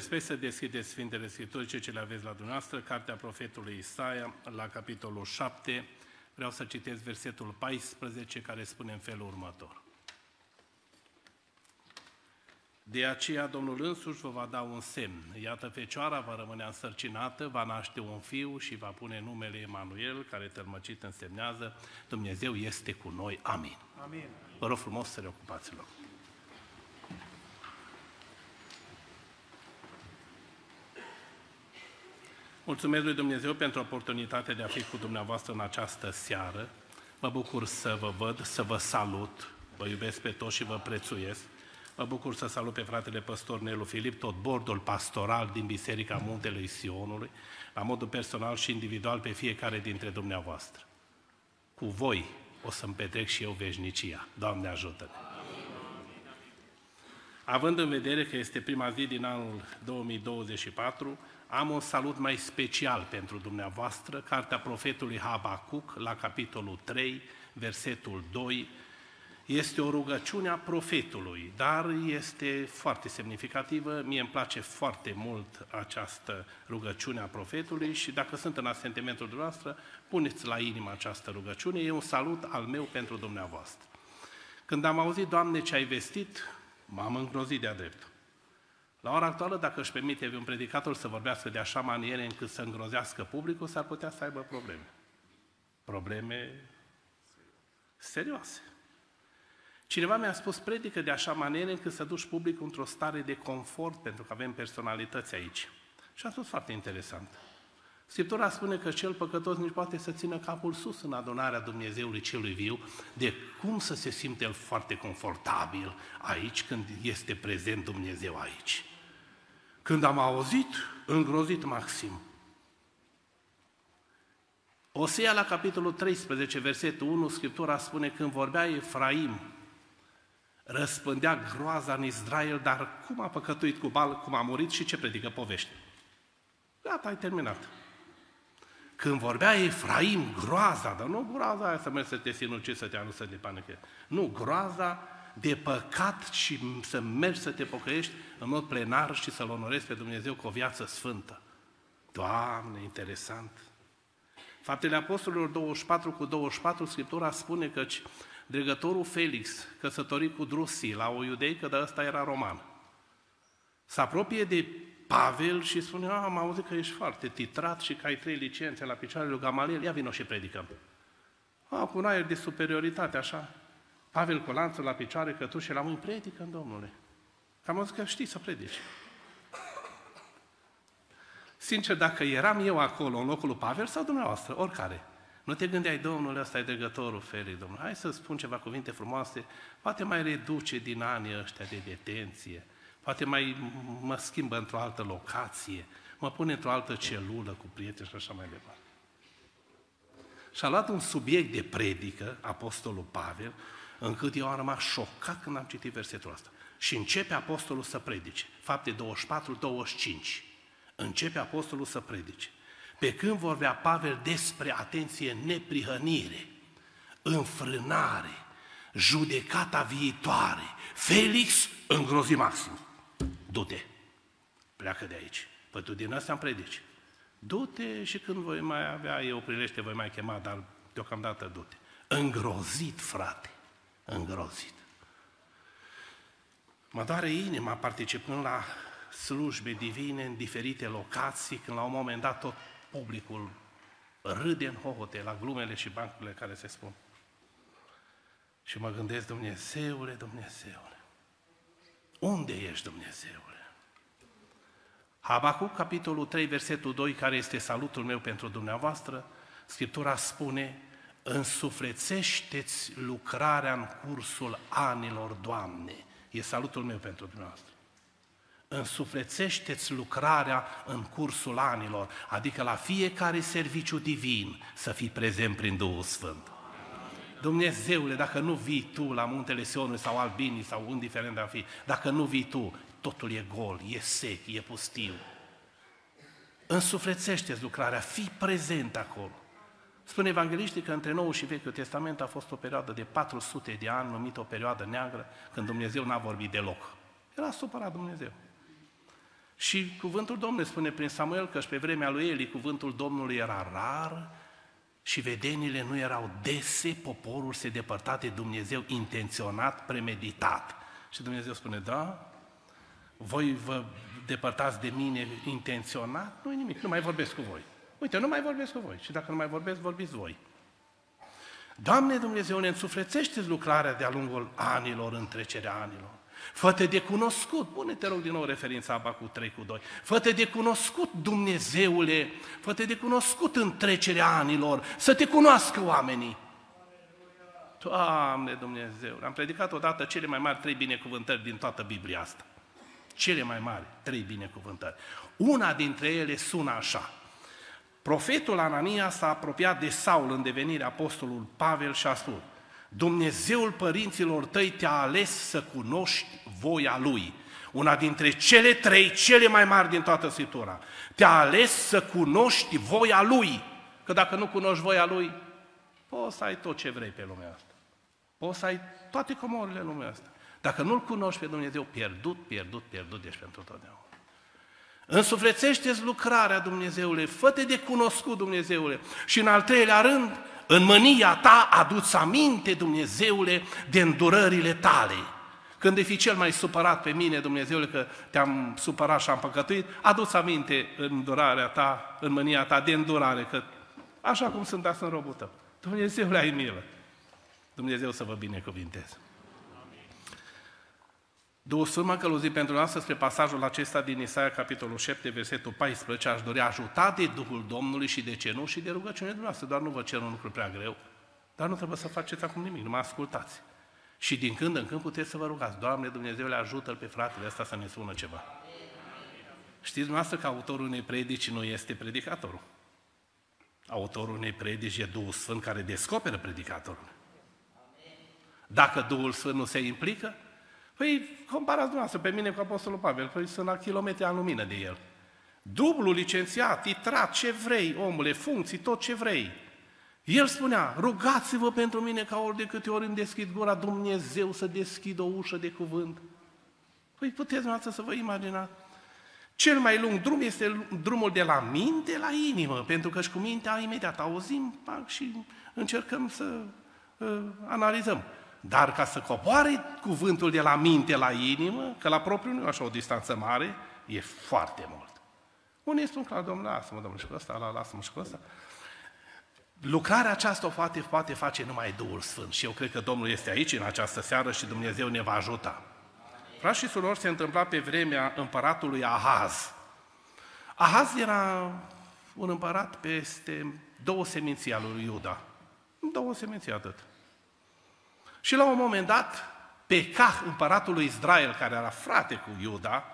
cu respect să deschideți Sfintele Scripturi, ce ce le aveți la dumneavoastră, Cartea Profetului Isaia, la capitolul 7, vreau să citesc versetul 14, care spune în felul următor. De aceea Domnul însuși vă va da un semn. Iată, fecioara va rămâne însărcinată, va naște un fiu și va pune numele Emanuel, care tălmăcit însemnează Dumnezeu este cu noi. Amin. Amin. Vă rog frumos să reocupați loc. Mulțumesc lui Dumnezeu pentru oportunitatea de a fi cu dumneavoastră în această seară. Mă bucur să vă văd, să vă salut, vă iubesc pe toți și vă prețuiesc. Mă bucur să salut pe fratele păstor Nelu Filip, tot bordul pastoral din Biserica Muntelui Sionului, la modul personal și individual pe fiecare dintre dumneavoastră. Cu voi o să-mi petrec și eu veșnicia. Doamne ajută-ne! Având în vedere că este prima zi din anul 2024, am un salut mai special pentru dumneavoastră, Cartea Profetului Habacuc, la capitolul 3, versetul 2, este o rugăciune a profetului, dar este foarte semnificativă. Mie îmi place foarte mult această rugăciune a profetului și dacă sunt în asentimentul dumneavoastră, puneți la inimă această rugăciune. E un salut al meu pentru dumneavoastră. Când am auzit, Doamne, ce ai vestit, m-am îngrozit de-a drept. La ora actuală, dacă își permite un predicator să vorbească de așa maniere încât să îngrozească publicul, s-ar putea să aibă probleme. Probleme serioase. Cineva mi-a spus, predică de așa manieră încât să duci publicul într-o stare de confort, pentru că avem personalități aici. Și a fost foarte interesant. Scriptura spune că cel păcătos nici poate să țină capul sus în adunarea Dumnezeului celui viu, de cum să se simte el foarte confortabil aici când este prezent Dumnezeu aici. Când am auzit, îngrozit maxim. Osea la capitolul 13, versetul 1, Scriptura spune, când vorbea Efraim, răspândea groaza în Israel, dar cum a păcătuit cu Bal, cum a murit și ce predică povește. Gata, ai terminat. Când vorbea Efraim, groaza, dar nu groaza aia să mergi să te sinuci, să te anunță de panică. Nu, groaza de păcat și să mergi să te pocăiești în mod plenar și să-L onorezi pe Dumnezeu cu o viață sfântă. Doamne, interesant! Faptele Apostolilor 24 cu 24, Scriptura spune că dregătorul Felix, căsătorit cu Drusi, la o iudeică, dar ăsta era roman. Se apropie de Pavel și spune, ah, am auzit că ești foarte titrat și că ai trei licențe la picioarele lui Gamaliel, ia vino și predicăm. Ah, cu un aer de superioritate, așa. Pavel cu lanțul la picioare, cătușe la mâini, predică Domnule. Că am auzit că știi să predici. Sincer, dacă eram eu acolo, în locul lui Pavel sau dumneavoastră, oricare, nu te gândeai, Domnul, ăsta e dregătorul ferii, Domnul. Hai să spun ceva cuvinte frumoase, poate mai reduce din anii ăștia de detenție, poate mai mă schimbă într-o altă locație, mă pune într-o altă celulă cu prieteni și așa mai departe. Și a luat un subiect de predică, Apostolul Pavel, încât eu am rămas șocat când am citit versetul ăsta. Și începe Apostolul să predice. Fapte 24-25. Începe Apostolul să predice. Pe când vorbea Pavel despre, atenție, neprihănire, înfrânare, judecata viitoare, Felix îngrozi maxim. Du-te, pleacă de aici. Păi tu din asta am predici. Du-te și când voi mai avea eu prilește, voi mai chema, dar deocamdată du-te. Îngrozit, frate, îngrozit. Mă doare inima participând la slujbe divine în diferite locații, când la un moment dat tot publicul râde în hohote la glumele și bancurile care se spun. Și mă gândesc, Dumnezeule, Dumnezeule, unde ești, Dumnezeule? Habacuc, capitolul 3, versetul 2, care este salutul meu pentru dumneavoastră, Scriptura spune, însuflețește-ți lucrarea în cursul anilor, Doamne. E salutul meu pentru dumneavoastră însuflețește-ți lucrarea în cursul anilor, adică la fiecare serviciu divin să fii prezent prin Duhul Sfânt. Dumnezeule, dacă nu vii tu la muntele Sionului sau Albinii sau indiferent de a fi, dacă nu vii tu, totul e gol, e sec, e pustiu. Însuflețește-ți lucrarea, fii prezent acolo. Spune evangeliștii că între Nou și Vechiul Testament a fost o perioadă de 400 de ani, numită o perioadă neagră, când Dumnezeu n-a vorbit deloc. Era supărat Dumnezeu. Și cuvântul Domnului spune prin Samuel că și pe vremea lui Eli cuvântul Domnului era rar și vedenile nu erau dese, poporul se depărta de Dumnezeu intenționat, premeditat. Și Dumnezeu spune, da, voi vă depărtați de mine intenționat, nu nimic, nu mai vorbesc cu voi. Uite, nu mai vorbesc cu voi și dacă nu mai vorbesc, vorbiți voi. Doamne Dumnezeu, ne însuflețește lucrarea de-a lungul anilor, în trecerea anilor. Fă-te de cunoscut, pune te rog din nou referința Aba cu 3 cu 2, fă-te de cunoscut Dumnezeule, fă-te de cunoscut în trecerea anilor, să te cunoască oamenii. Doamne Dumnezeu, am predicat odată cele mai mari trei binecuvântări din toată Biblia asta. Cele mai mari trei binecuvântări. Una dintre ele sună așa. Profetul Anania s-a apropiat de Saul în devenirea apostolul Pavel și a spus, Dumnezeul părinților tăi te-a ales să cunoști voia Lui. Una dintre cele trei, cele mai mari din toată Scriptura. Te-a ales să cunoști voia Lui. Că dacă nu cunoști voia Lui, poți să ai tot ce vrei pe lumea asta. Poți să ai toate comorile lumea asta. Dacă nu-L cunoști pe Dumnezeu, pierdut, pierdut, pierdut ești pentru totdeauna. Însuflețește-ți lucrarea Dumnezeule, fă-te de cunoscut Dumnezeule. Și în al treilea rând, în mânia ta aduți aminte, Dumnezeule, de îndurările tale. Când e fi cel mai supărat pe mine, Dumnezeule, că te-am supărat și am păcătuit, aduți aminte în îndurarea ta, în mânia ta de îndurare, că așa cum sunt, dar sunt robul tău. Dumnezeule, ai milă. Dumnezeu să vă binecuvinteze. Duhul Sfânt m-a călăuzit pentru noastră spre pasajul acesta din Isaia, capitolul 7, versetul 14. Aș dori ajuta de Duhul Domnului și de ce nu și de rugăciune dumneavoastră. Doar nu vă cer un lucru prea greu, dar nu trebuie să faceți acum nimic, nu mă ascultați. Și din când în când puteți să vă rugați. Doamne Dumnezeule, ajută-l pe fratele ăsta să ne spună ceva. Știți dumneavoastră că autorul unei predici nu este predicatorul. Autorul unei predici e Duhul Sfânt care descoperă predicatorul. Dacă Duhul Sfânt nu se implică, Păi, comparați dumneavoastră pe mine cu Apostolul Pavel, păi sunt la kilometri în lumină de el. Dublu licențiat, titrat, ce vrei, omule, funcții, tot ce vrei. El spunea, rugați-vă pentru mine ca ori de câte ori îmi deschid gura, Dumnezeu să deschidă o ușă de cuvânt. Păi puteți dumneavoastră să vă imaginați. Cel mai lung drum este drumul de la minte la inimă, pentru că și cu mintea imediat auzim și încercăm să uh, analizăm. Dar ca să coboare cuvântul de la minte la inimă, că la propriu nu e așa o distanță mare, e foarte mult. Unii spun că, domnule, lasă-mă, domnule, și cu ăsta, lasă-mă și cu ăsta. Lucrarea aceasta o poate, poate face numai Duhul Sfânt și eu cred că Domnul este aici în această seară și Dumnezeu ne va ajuta. Frați și surori, se întâmpla pe vremea împăratului Ahaz. Ahaz era un împărat peste două seminții al lui Iuda. Două seminții atât. Și la un moment dat, Pecah, împăratul lui Israel, care era frate cu Iuda,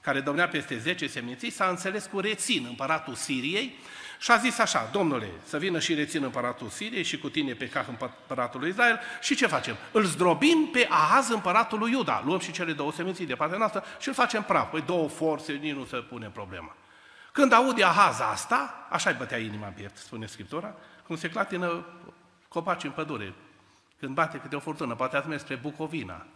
care domnea peste 10 seminții, s-a înțeles cu Rețin, împăratul Siriei, și a zis așa, domnule, să vină și Rețin împăratul Siriei și cu tine Pecah împăratul lui Israel și ce facem? Îl zdrobim pe Ahaz împăratul lui Iuda, luăm și cele două seminții de partea noastră și îl facem praf. Păi două forțe, nici nu se pune problema. Când aude Ahaz asta, așa-i bătea inima în piept, spune Scriptura, cum se clatină copaci în pădure, când bate câte o furtună, poate ați mers spre Bucovina,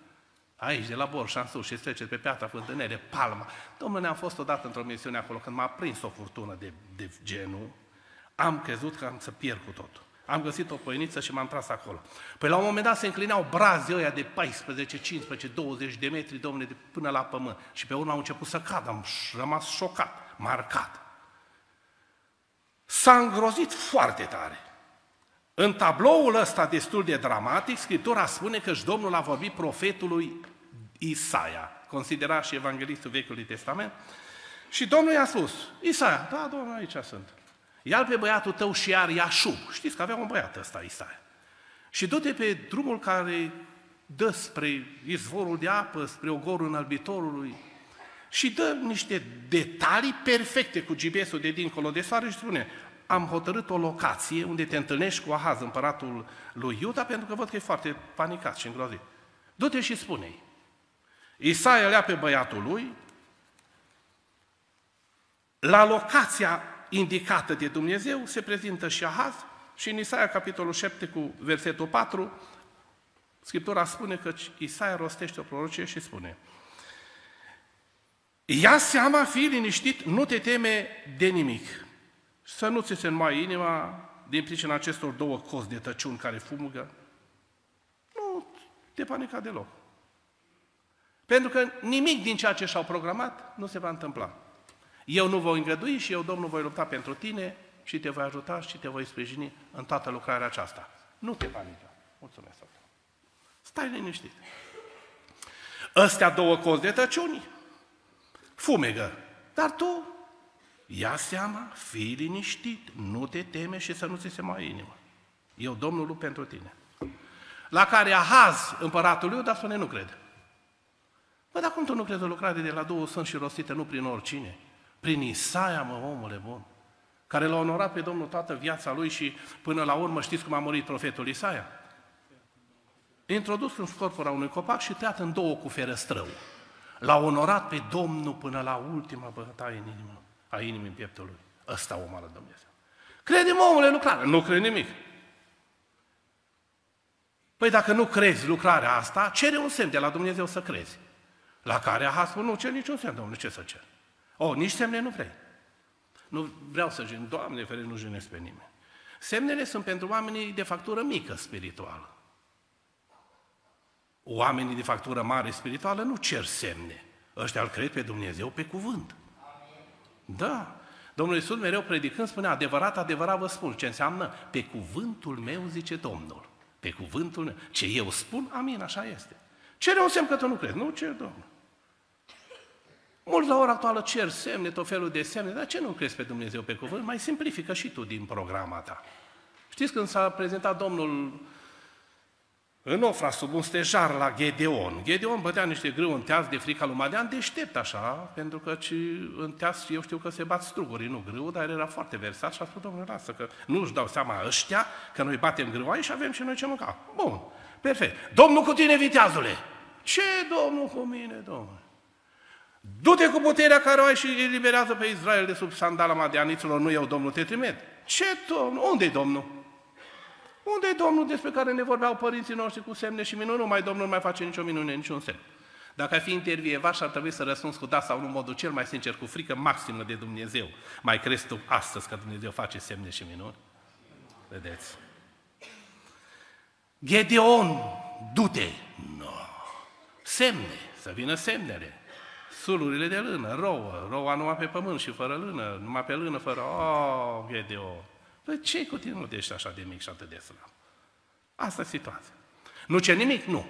aici, de la Borșa, în sus, și trece pe piatra Fântânere, Palma. Domnule, ne-am fost odată într-o misiune acolo, când m-a prins o furtună de, de genul, am crezut că am să pierd cu totul. Am găsit o păiniță și m-am tras acolo. Păi la un moment dat se înclinau brazii ăia de 14, 15, 20 de metri, domnule, de până la pământ. Și pe urmă au început să cadă, am rămas șocat, marcat. S-a îngrozit foarte tare. În tabloul ăsta destul de dramatic, Scriptura spune că și Domnul a vorbit profetului Isaia, considerat și evanghelistul Vechiului Testament, și Domnul i-a spus, Isaia, da, Domnul, aici sunt. Ia-l pe băiatul tău și iar Iașub. Știți că avea un băiat ăsta, Isaia. Și du-te pe drumul care dă spre izvorul de apă, spre ogorul înălbitorului și dă niște detalii perfecte cu GPS-ul de dincolo de soare și spune, am hotărât o locație unde te întâlnești cu Ahaz, împăratul lui Iuda, pentru că văd că e foarte panicat și îngrozit. Du-te și spune-i. Isaia lea pe băiatul lui, la locația indicată de Dumnezeu se prezintă și Ahaz și în Isaia capitolul 7 cu versetul 4 Scriptura spune că Isaia rostește o prorocie și spune Ia seama, fii liniștit, nu te teme de nimic. Să nu ți se înmoaie inima din pricina acestor două cozi de tăciuni care fumugă. Nu te panica deloc. Pentru că nimic din ceea ce și-au programat nu se va întâmpla. Eu nu voi îngădui și eu, Domnul, voi lupta pentru tine și te voi ajuta și te voi sprijini în toată lucrarea aceasta. Nu te panica. Mulțumesc. Stai liniștit. Ăstea două cozi de tăciuni fumegă. Dar tu ia seama, fii liniștit, nu te teme și să nu ți se mai inimă. Eu, Domnul, pentru tine. La care Ahaz, împăratul lui, dar spune, nu cred. Bă, dar cum tu nu crezi o lucrare de la două sunt și rostite, nu prin oricine? Prin Isaia, mă, omule bun, care l-a onorat pe Domnul toată viața lui și până la urmă știți cum a murit profetul Isaia? Introdus în scorpura unui copac și tăiat în două cu ferăstrău. L-a onorat pe Domnul până la ultima bătaie în inimă, a inimii în pieptul lui. Ăsta o mare Dumnezeu. Crede-mă, omule, lucrare. Nu crede nimic. Păi dacă nu crezi lucrarea asta, cere un semn de la Dumnezeu să crezi. La care a spus, nu cer niciun semn, Domnule, ce să cer? O, nici semne nu vrei. Nu vreau să jin, Doamne, fere, nu jenesc pe nimeni. Semnele sunt pentru oamenii de factură mică spirituală. Oamenii de factură mare spirituală nu cer semne. Ăștia îl cred pe Dumnezeu pe cuvânt. Da. Domnul Iisus mereu predicând spune, adevărat, adevărat vă spun. Ce înseamnă? Pe cuvântul meu, zice Domnul. Pe cuvântul meu. Ce eu spun, amin, așa este. Cere un semn că tu nu crezi. Nu cer, Domnul. Mulți la ora actuală cer semne, tot felul de semne, dar ce nu crezi pe Dumnezeu pe cuvânt? Mai simplifică și tu din programa ta. Știți când s-a prezentat Domnul în ofra sub un stejar la Gedeon. Gedeon bătea niște grâu în teaz de frica lui Madian, deștept așa, pentru că ci în teaz eu știu că se bat strugurii, nu grâu, dar era foarte versat și a spus, domnule, lasă, că nu își dau seama ăștia că noi batem grâu aici și avem și noi ce mânca. Bun, perfect. Domnul cu tine, viteazule! Ce Domnul cu mine, Domnule? Du-te cu puterea care o ai și eliberează pe Israel de sub sandala madianiților, nu eu, Domnul, te trimit. Ce Domnul? unde e Domnul? Unde e Domnul despre care ne vorbeau părinții noștri cu semne și minuni? Nu mai Domnul nu mai face nicio minune, niciun semn. Dacă ai fi intervievat și ar trebui să răspunzi cu da sau nu, în modul cel mai sincer, cu frică maximă de Dumnezeu, mai crezi tu astăzi că Dumnezeu face semne și minuni? Vedeți? Gedeon, du-te! No. Semne, să vină semnele sulurile de lână, rouă, roua numai pe pământ și fără lână, numai pe lână fără, oh, Gedeon. Păi ce cu tine nu ești așa de mic și atât de slab? Asta e situația. Nu ce nimic? Nu.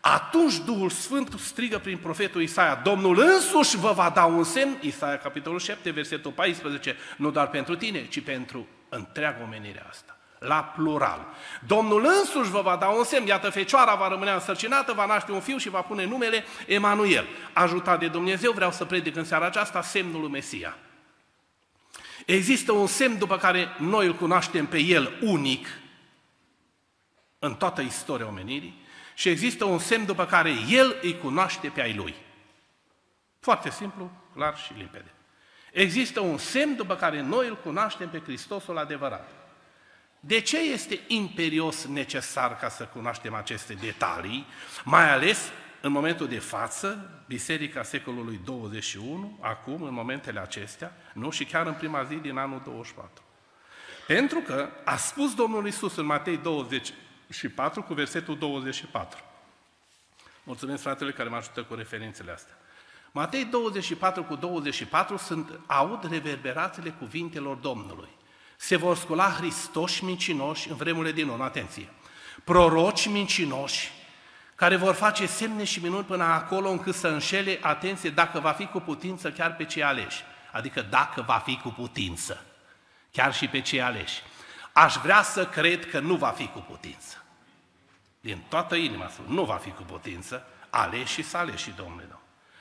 Atunci Duhul Sfânt strigă prin profetul Isaia, Domnul însuși vă va da un semn, Isaia capitolul 7, versetul 14, nu doar pentru tine, ci pentru întreaga omenire asta la plural. Domnul însuși vă va da un semn, iată, fecioara va rămâne însărcinată, va naște un fiu și va pune numele Emanuel. Ajutat de Dumnezeu, vreau să predic în seara aceasta semnul lui Mesia. Există un semn după care noi îl cunoaștem pe el unic în toată istoria omenirii și există un semn după care el îi cunoaște pe ai lui. Foarte simplu, clar și limpede. Există un semn după care noi îl cunoaștem pe Hristosul adevărat. De ce este imperios necesar ca să cunoaștem aceste detalii, mai ales în momentul de față, Biserica secolului 21, acum, în momentele acestea, nu? Și chiar în prima zi din anul 24. Pentru că a spus Domnul Isus în Matei 24 cu versetul 24. Mulțumesc fratele care mă ajută cu referințele astea. Matei 24 cu 24 sunt, aud reverberațiile cuvintelor Domnului. Se vor scula Hristoși mincinoși în vremurile din urmă, atenție, proroci mincinoși, care vor face semne și minuni până acolo încât să înșele, atenție, dacă va fi cu putință chiar pe cei aleși. Adică dacă va fi cu putință, chiar și pe cei aleși. Aș vrea să cred că nu va fi cu putință. Din toată inima, nu va fi cu putință, aleși și să aleși, Domnule.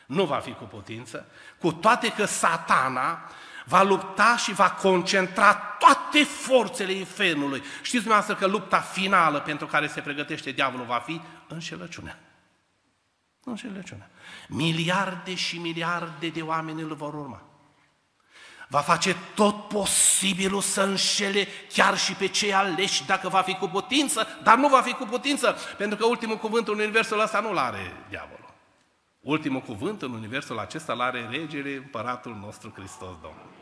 Nu va fi cu putință, cu toate că satana va lupta și va concentra toate forțele infernului. Știți dumneavoastră că lupta finală pentru care se pregătește diavolul va fi înșelăciunea. Înșelăciunea. Miliarde și miliarde de oameni îl vor urma. Va face tot posibilul să înșele chiar și pe cei aleși dacă va fi cu putință, dar nu va fi cu putință, pentru că ultimul cuvânt în universul ăsta nu-l are diavolul. Ultimul cuvânt în universul acesta l are regele, împăratul nostru Hristos Domnul.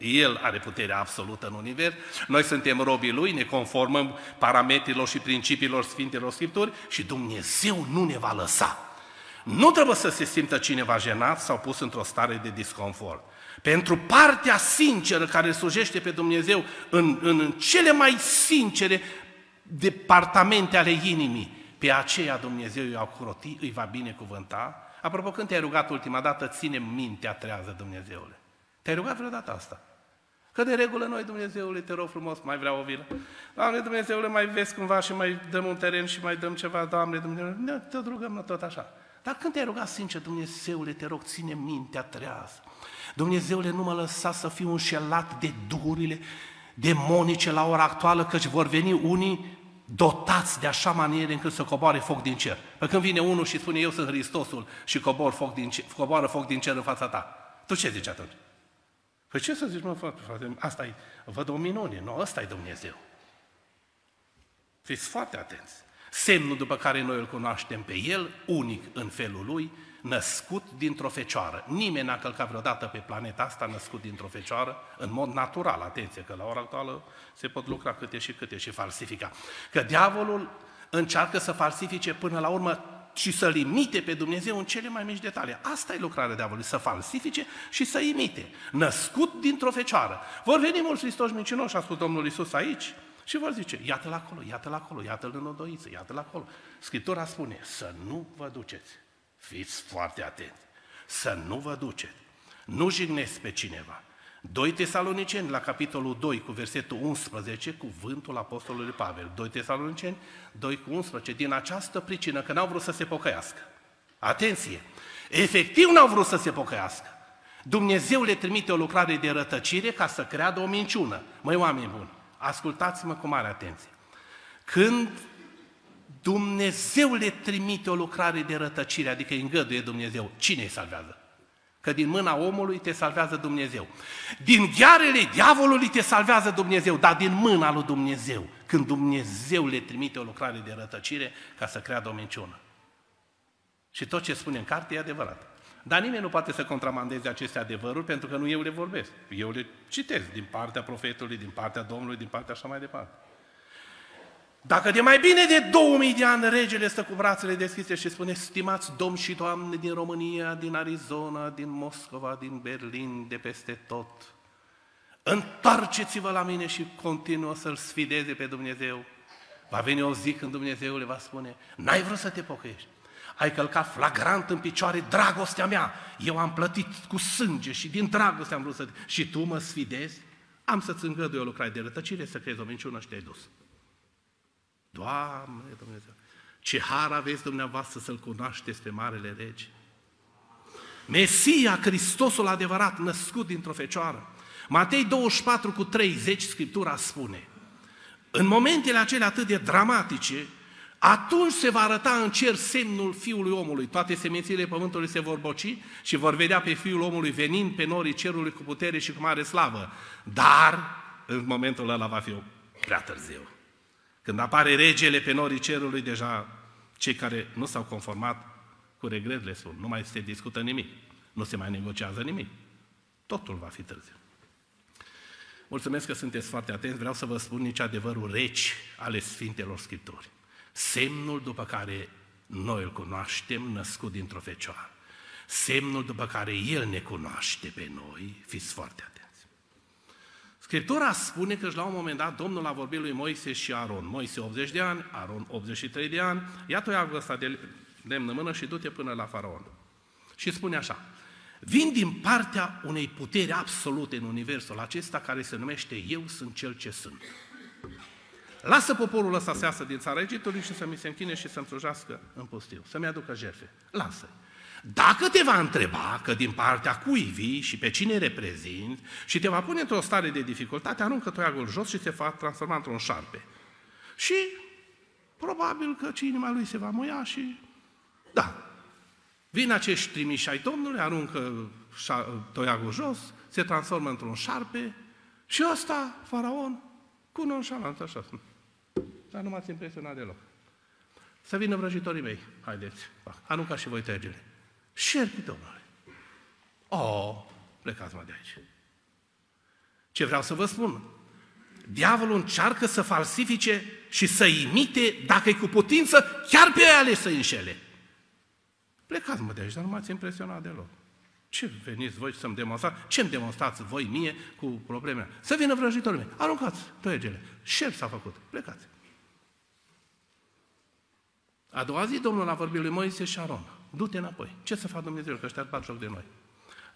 El are puterea absolută în univers, noi suntem robii Lui, ne conformăm parametrilor și principiilor Sfintelor Scripturi și Dumnezeu nu ne va lăsa. Nu trebuie să se simtă cineva jenat sau pus într-o stare de disconfort. Pentru partea sinceră care slujește pe Dumnezeu în, în cele mai sincere departamente ale inimii, pe aceea Dumnezeu îi va croti, îi va binecuvânta. Apropo, când te-ai rugat ultima dată, ține mintea trează Dumnezeule. Te-ai rugat vreodată asta? Că de regulă noi, Dumnezeule, te rog frumos, mai vreau o vilă. Doamne, Dumnezeule, mai vezi cumva și mai dăm un teren și mai dăm ceva, Doamne, Dumnezeule, ne, te rugăm tot așa. Dar când te-ai rugat sincer, Dumnezeule, te rog, ține mintea trează. Dumnezeule, nu mă lăsa să fiu înșelat de duhurile demonice la ora actuală, căci vor veni unii dotați de așa manieră încât să coboare foc din cer. Păi când vine unul și spune, eu sunt Hristosul și cobor foc din cer, coboară foc din cer în fața ta, tu ce zici atunci? Păi ce să zici, mă, frate, asta e, văd o minune, nu, ăsta e Dumnezeu. Fiți foarte atenți. Semnul după care noi îl cunoaștem pe El, unic în felul Lui, născut dintr-o fecioară. Nimeni n-a călcat vreodată pe planeta asta născut dintr-o fecioară, în mod natural, atenție, că la ora actuală se pot lucra câte și câte și falsifica. Că diavolul încearcă să falsifice până la urmă și să-L imite pe Dumnezeu în cele mai mici detalii. Asta e lucrarea diavolului, să falsifice și să imite. Născut dintr-o fecioară. Vor veni mulți Hristos mincinoși, a spus Domnul Iisus aici, și vor zice, iată-l acolo, iată-l acolo, iată-l în odoiță, iată-l acolo. Scriptura spune, să nu vă duceți. Fiți foarte atenți. Să nu vă duceți. Nu jignesc pe cineva. 2 Tesaloniceni, la capitolul 2, cu versetul 11, cuvântul Apostolului Pavel. 2 Tesaloniceni, 2 cu 11, din această pricină, că n-au vrut să se pocăiască. Atenție! Efectiv n-au vrut să se pocăiască. Dumnezeu le trimite o lucrare de rătăcire ca să creadă o minciună. Măi, oameni buni, ascultați-mă cu mare atenție. Când Dumnezeu le trimite o lucrare de rătăcire, adică îi îngăduie Dumnezeu, cine îi salvează? Că din mâna omului te salvează Dumnezeu. Din ghearele diavolului te salvează Dumnezeu, dar din mâna lui Dumnezeu, când Dumnezeu le trimite o lucrare de rătăcire ca să creadă o minciună. Și tot ce spune în carte e adevărat. Dar nimeni nu poate să contramandeze aceste adevăruri pentru că nu eu le vorbesc. Eu le citesc din partea profetului, din partea Domnului, din partea așa mai departe. Dacă de mai bine de 2000 de ani regele stă cu brațele deschise și spune, stimați domn și doamne din România, din Arizona, din Moscova, din Berlin, de peste tot, întoarceți-vă la mine și continuă să-L sfideze pe Dumnezeu. Va veni o zi când Dumnezeu le va spune, n-ai vrut să te pocăiești, ai călcat flagrant în picioare dragostea mea, eu am plătit cu sânge și din dragoste am vrut să... Și tu mă sfidezi? Am să-ți îngădui o lucrare de rătăcire, să crezi o minciună și te-ai dus. Doamne Dumnezeu, ce har aveți dumneavoastră să-L cunoașteți pe Marele Rege. Mesia, Hristosul adevărat, născut dintr-o fecioară. Matei 24 cu 30, Scriptura spune, în momentele acelea atât de dramatice, atunci se va arăta în cer semnul Fiului omului. Toate semințile pământului se vor boci și vor vedea pe Fiul omului venind pe norii cerului cu putere și cu mare slavă. Dar, în momentul ăla va fi prea târziu. Când apare regele pe norii cerului, deja cei care nu s-au conformat cu regret le spun, nu mai se discută nimic, nu se mai negociază nimic. Totul va fi târziu. Mulțumesc că sunteți foarte atenți, vreau să vă spun nici adevărul reci ale Sfintelor Scripturi. Semnul după care noi îl cunoaștem, născut dintr-o fecioară. Semnul după care El ne cunoaște pe noi, fiți foarte atenți. Scriptura spune că la un moment dat Domnul a vorbit lui Moise și Aron. Moise 80 de ani, Aron 83 de ani, ia-tu iagul ăsta de lemn în mână și du-te până la faraon. Și spune așa, vin din partea unei puteri absolute în universul acesta care se numește Eu sunt cel ce sunt. Lasă poporul ăsta să iasă din țara Egiptului și să mi se închine și să-mi slujească în pustiu, să-mi aducă jerfe. Lasă-i. Dacă te va întreba că din partea cui vii și pe cine reprezint și te va pune într-o stare de dificultate, aruncă toiagul jos și se va transforma într-un șarpe. Și probabil că inima lui se va muia și da. Vin acești trimiși ai Domnului, aruncă toiagul jos, se transformă într-un șarpe și ăsta, faraon, cu nonșalanță așa. Dar nu m-ați impresionat deloc. Să vină vrăjitorii mei, haideți, arunca și voi tergele. Șerpi, domnule. O, plecați-mă de aici. Ce vreau să vă spun? Diavolul încearcă să falsifice și să imite, dacă e cu putință, chiar pe ale să înșele. Plecați-mă de aici, dar nu m-ați impresionat deloc. Ce veniți voi să-mi demonstrați? Ce îmi demonstrați voi mie cu problemele? Să vină vrăjitorii mei. Aruncați toiegele. Șerp s-a făcut. Plecați. A doua zi, Domnul a vorbit lui Moise și Aron. Du-te înapoi. Ce să fac Dumnezeu? Că ăștia bat joc de noi.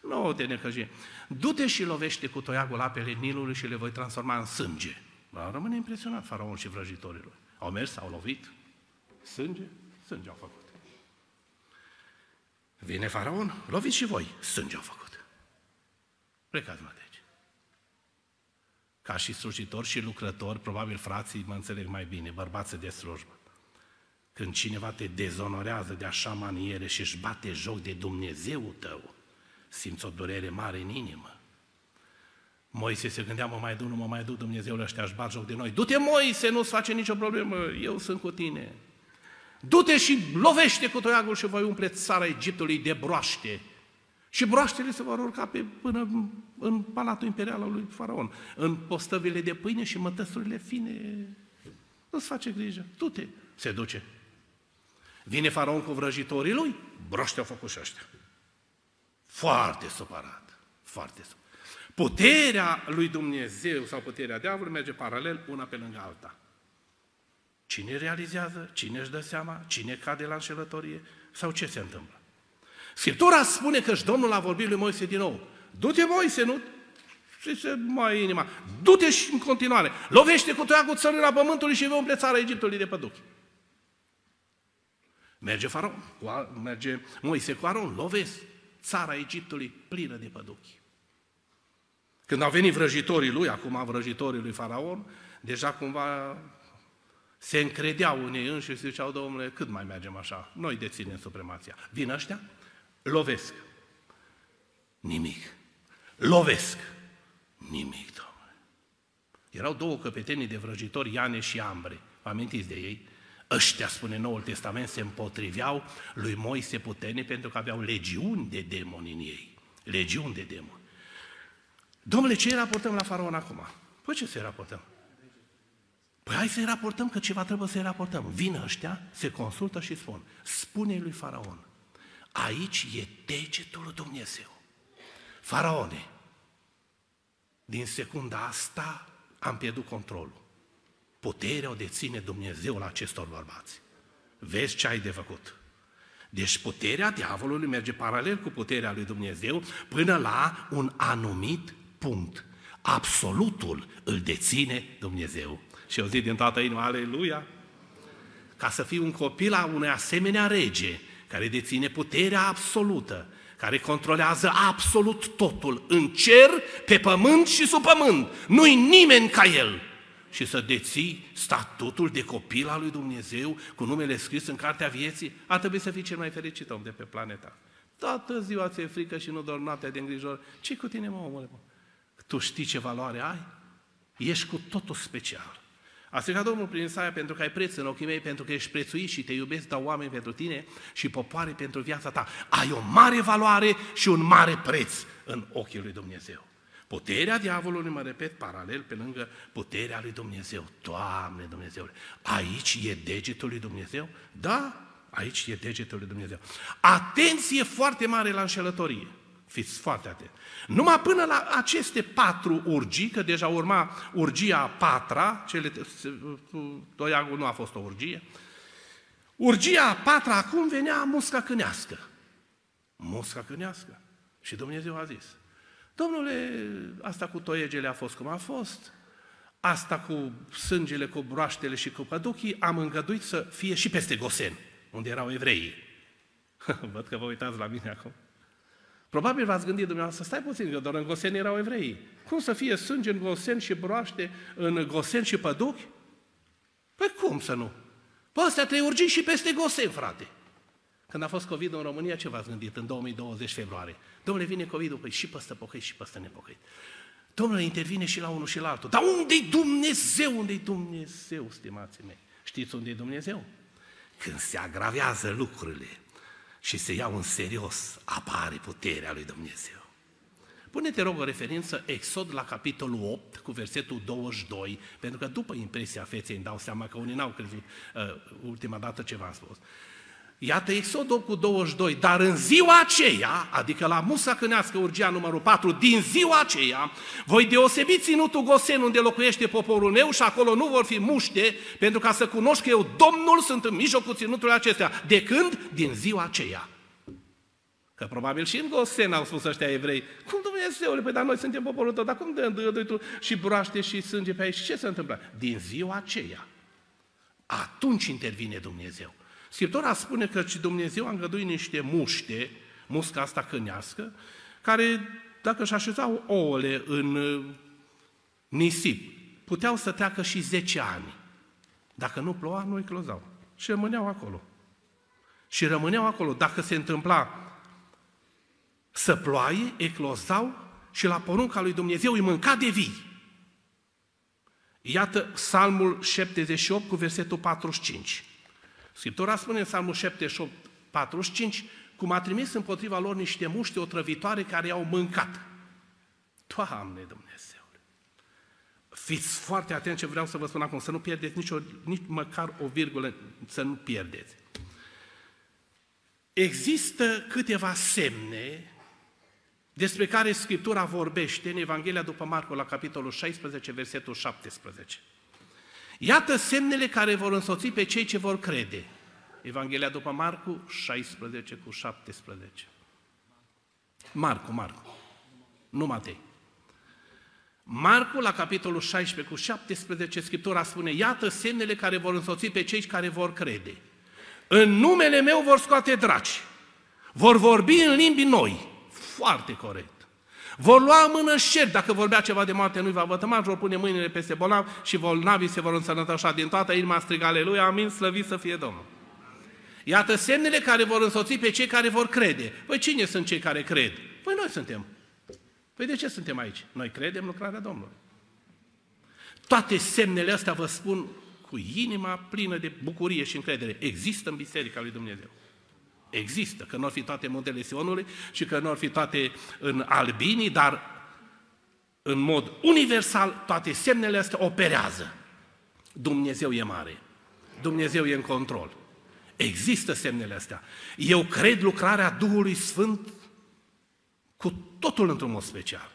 Nu te necăji. Du-te și lovește cu toiagul apele Nilului și le voi transforma în sânge. Va rămâne impresionat faraon și vrăjitorilor. Au mers, au lovit. Sânge? Sânge au făcut. Vine faraon, loviți și voi. Sânge au făcut. Plecați-mă de aici. Ca și slujitori și lucrători, probabil frații mă înțeleg mai bine, bărbați de slujbă. Când cineva te dezonorează de așa maniere și își bate joc de Dumnezeu tău, simți o durere mare în inimă. Moise se gândea, mă mai duc, nu mă mai duc, Dumnezeu ăștia își bat joc de noi. Du-te, Moise, nu-ți face nicio problemă, eu sunt cu tine. Du-te și lovește cu toiagul și voi umple țara Egiptului de broaște. Și broaștele se vor urca pe, până în palatul imperial al lui Faraon, în postăvile de pâine și mătăsurile fine. Nu-ți face grijă, du-te, se duce. Vine Faraon cu vrăjitorii lui, broaște au făcut și ăștia. Foarte supărat, foarte supărat. Puterea lui Dumnezeu sau puterea diavolului merge paralel una pe lângă alta. Cine realizează? Cine își dă seama? Cine cade la înșelătorie? Sau ce se întâmplă? Scriptura spune că și Domnul a vorbit lui Moise din nou. Du-te, Moise, nu și se mai inima. Du-te și în continuare. Lovește cu toiagul țărâna pământului și vei umple țara Egiptului de păduchi. Merge faraon, merge Moise cu Aron, lovesc țara Egiptului plină de păduchi. Când au venit vrăjitorii lui, acum vrăjitorii lui Faraon, deja cumva se încredeau unei înși și ziceau, domnule, cât mai mergem așa? Noi deținem supremația. Vin ăștia, lovesc. Nimic. Lovesc. Nimic, domnule. Erau două căpetenii de vrăjitori, Iane și Ambre. Vă amintiți de ei? Ăștia, spune Noul Testament, se împotriveau lui Moise putene pentru că aveau legiuni de demoni în ei. Legiuni de demoni. Domnule, ce raportăm la faraon acum? Păi ce să-i raportăm? Păi hai să-i raportăm că ceva trebuie să-i raportăm. Vin ăștia, se consultă și spun, spune lui faraon, aici e degetul lui Dumnezeu. Faraone, din secunda asta am pierdut controlul. Puterea o deține Dumnezeu la acestor bărbați. Vezi ce ai de făcut. Deci puterea diavolului merge paralel cu puterea lui Dumnezeu până la un anumit punct. Absolutul îl deține Dumnezeu. Și eu zic din toată inima, aleluia! Ca să fii un copil a unei asemenea rege, care deține puterea absolută, care controlează absolut totul, în cer, pe pământ și sub pământ. Nu-i nimeni ca el și să deții statutul de copil al lui Dumnezeu cu numele scris în cartea vieții, ar trebui să fii cel mai fericit om de pe planeta. Toată ziua ți-e frică și nu doar noaptea de îngrijor. ce cu tine, mă, omule? Mă? Tu știi ce valoare ai? Ești cu totul special. A strigat Domnul prin Isaia pentru că ai preț în ochii mei, pentru că ești prețuit și te iubesc, dau oameni pentru tine și popoare pentru viața ta. Ai o mare valoare și un mare preț în ochii lui Dumnezeu. Puterea diavolului, mă repet, paralel pe lângă puterea lui Dumnezeu. Doamne Dumnezeu, aici e degetul lui Dumnezeu? Da, aici e degetul lui Dumnezeu. Atenție foarte mare la înșelătorie. Fiți foarte atenți. Numai până la aceste patru urgii, că deja urma urgia a patra, cele, Toiagul nu a fost o urgie, urgia a patra acum venea musca cânească. Musca cânească. Și Dumnezeu a zis, Domnule, asta cu toiegele a fost cum a fost, asta cu sângele, cu broaștele și cu păduchii, am îngăduit să fie și peste Gosen, unde erau evreii. Văd că vă uitați la mine acum. Probabil v-ați gândit dumneavoastră, stai puțin, că doar în Gosen erau evrei. Cum să fie sânge în Gosen și broaște în Gosen și păduchi? Păi cum să nu? Păi astea trei urgii și peste Gosen, frate. Când a fost COVID în România, ce v-ați gândit în 2020 februarie? Domnule, vine COVID-ul, păi și păstă pocăit și păstă nepocăit. Domnule, intervine și la unul și la altul. Dar unde-i Dumnezeu? Unde-i Dumnezeu, stimații mei? Știți unde e Dumnezeu? Când se agravează lucrurile, și se iau în serios, apare puterea lui Dumnezeu. Pune-te rog o referință Exod la capitolul 8 cu versetul 22, pentru că după impresia feței îmi dau seama că unii n-au crezut uh, ultima dată ce v-am spus. Iată Exod 8 cu 22, dar în ziua aceea, adică la Musa Cânească, urgia numărul 4, din ziua aceea, voi deosebi ținutul Gosen unde locuiește poporul meu și acolo nu vor fi muște, pentru ca să cunoști că eu, Domnul, sunt în mijlocul ținutului acestea. De când? Din ziua aceea. Că probabil și în Gosen au spus ăștia evrei, cum Dumnezeule, păi dar noi suntem poporul tău, dar cum dă, dă, tu și broaște și sânge pe aici? Ce se întâmplă? Din ziua aceea. Atunci intervine Dumnezeu. Scriptura spune că și Dumnezeu a îngăduit niște muște, musca asta cânească, care, dacă își așezau ouăle în uh, nisip, puteau să treacă și 10 ani. Dacă nu ploua, nu eclozau. Și rămâneau acolo. Și rămâneau acolo. Dacă se întâmpla să ploaie, eclozau și la porunca lui Dumnezeu îi mânca de vii. Iată Psalmul 78 cu versetul 45. Scriptura spune în Psalmul 78, 45, cum a trimis împotriva lor niște muște otrăvitoare care i-au mâncat. Doamne Dumnezeu! Fiți foarte atenți ce vreau să vă spun acum, să nu pierdeți nici, o, nici măcar o virgulă, să nu pierdeți. Există câteva semne despre care Scriptura vorbește în Evanghelia după Marco, la capitolul 16, versetul 17. Iată semnele care vor însoți pe cei ce vor crede. Evanghelia după Marcu, 16 cu 17. Marcu, Marcu, nu Matei. Marcu, la capitolul 16 cu 17, Scriptura spune, iată semnele care vor însoți pe cei care vor crede. În numele meu vor scoate draci, vor vorbi în limbi noi, foarte corect. Vor lua în mână șer, dacă vorbea ceva de moarte, nu-i va vătăma, vor pune mâinile peste bolnav și bolnavii se vor însănătoșa din toată inima striga Aleluia, amin, slăvit să fie Domnul. Iată semnele care vor însoți pe cei care vor crede. Păi cine sunt cei care cred? Păi noi suntem. Păi de ce suntem aici? Noi credem lucrarea Domnului. Toate semnele astea vă spun cu inima plină de bucurie și încredere. Există în Biserica lui Dumnezeu. Există, că nu ar fi toate modele Sionului și că nu ar fi toate în albinii, dar în mod universal toate semnele astea operează. Dumnezeu e mare. Dumnezeu e în control. Există semnele astea. Eu cred lucrarea Duhului Sfânt cu totul într-un mod special.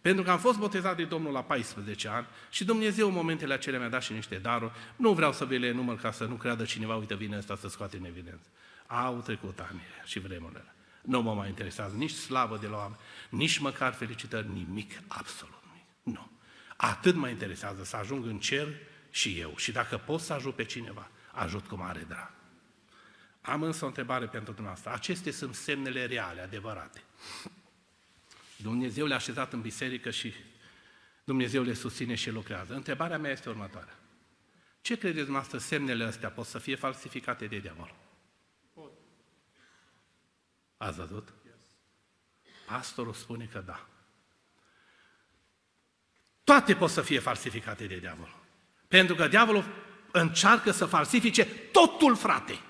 Pentru că am fost botezat de Domnul la 14 ani și Dumnezeu în momentele acelea mi-a dat și niște daruri. Nu vreau să vi le număr ca să nu creadă cineva, uite, vine ăsta să scoate în evidență. Au trecut ani și vremurile. Nu mă mai interesează nici slavă de la oameni, nici măcar felicitări, nimic, absolut nimic. Nu. Atât mă interesează să ajung în cer și eu. Și dacă pot să ajut pe cineva, ajut cu mare drag. Am însă o întrebare pentru dumneavoastră. Acestea sunt semnele reale, adevărate. Dumnezeu le-a așezat în biserică și Dumnezeu le susține și lucrează. Întrebarea mea este următoarea. Ce credeți dumneavoastră semnele astea pot să fie falsificate de diavol? Pot. Ați văzut? Pastorul spune că da. Toate pot să fie falsificate de diavol. Pentru că diavolul încearcă să falsifice totul, frate.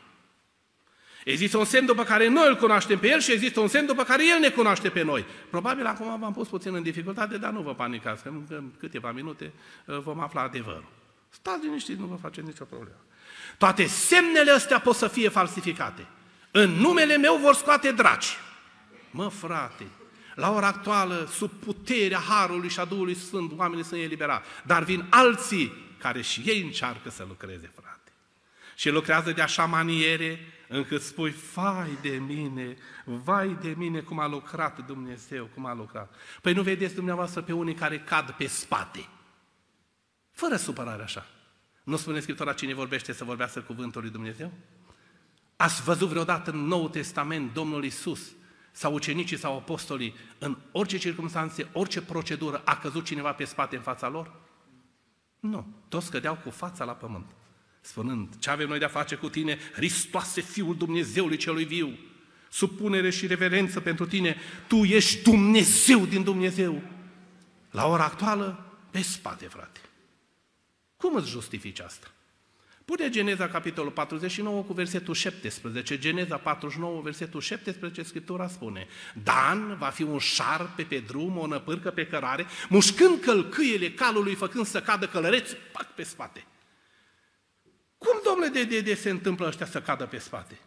Există un semn după care noi îl cunoaștem pe el și există un semn după care el ne cunoaște pe noi. Probabil acum v-am pus puțin în dificultate, dar nu vă panicați, că în câteva minute uh, vom afla adevărul. Stați liniștiți, nu vă faceți nicio problemă. Toate semnele astea pot să fie falsificate. În numele meu vor scoate draci. Mă, frate, la ora actuală, sub puterea Harului și a Duhului Sfânt, oamenii sunt eliberați. Dar vin alții care și ei încearcă să lucreze, frate. Și lucrează de așa maniere încât spui, vai de mine, vai de mine cum a lucrat Dumnezeu, cum a lucrat. Păi nu vedeți dumneavoastră pe unii care cad pe spate, fără supărare așa. Nu spune Scriptura cine vorbește să vorbească cuvântul lui Dumnezeu? Ați văzut vreodată în Noul Testament Domnul Isus sau ucenicii sau apostolii, în orice circunstanțe, orice procedură, a căzut cineva pe spate în fața lor? Nu, toți cădeau cu fața la pământ spunând, ce avem noi de-a face cu tine, Hristoase, Fiul Dumnezeului celui viu, supunere și reverență pentru tine, tu ești Dumnezeu din Dumnezeu. La ora actuală, pe spate, frate. Cum îți justifici asta? Pune Geneza, capitolul 49, cu versetul 17. Geneza 49, versetul 17, Scriptura spune Dan va fi un șarpe pe drum, o năpârcă pe cărare, mușcând călcâiele calului, făcând să cadă călăreți, pac pe spate. Cum, domnule, de, de, de se întâmplă ăștia să cadă pe spate?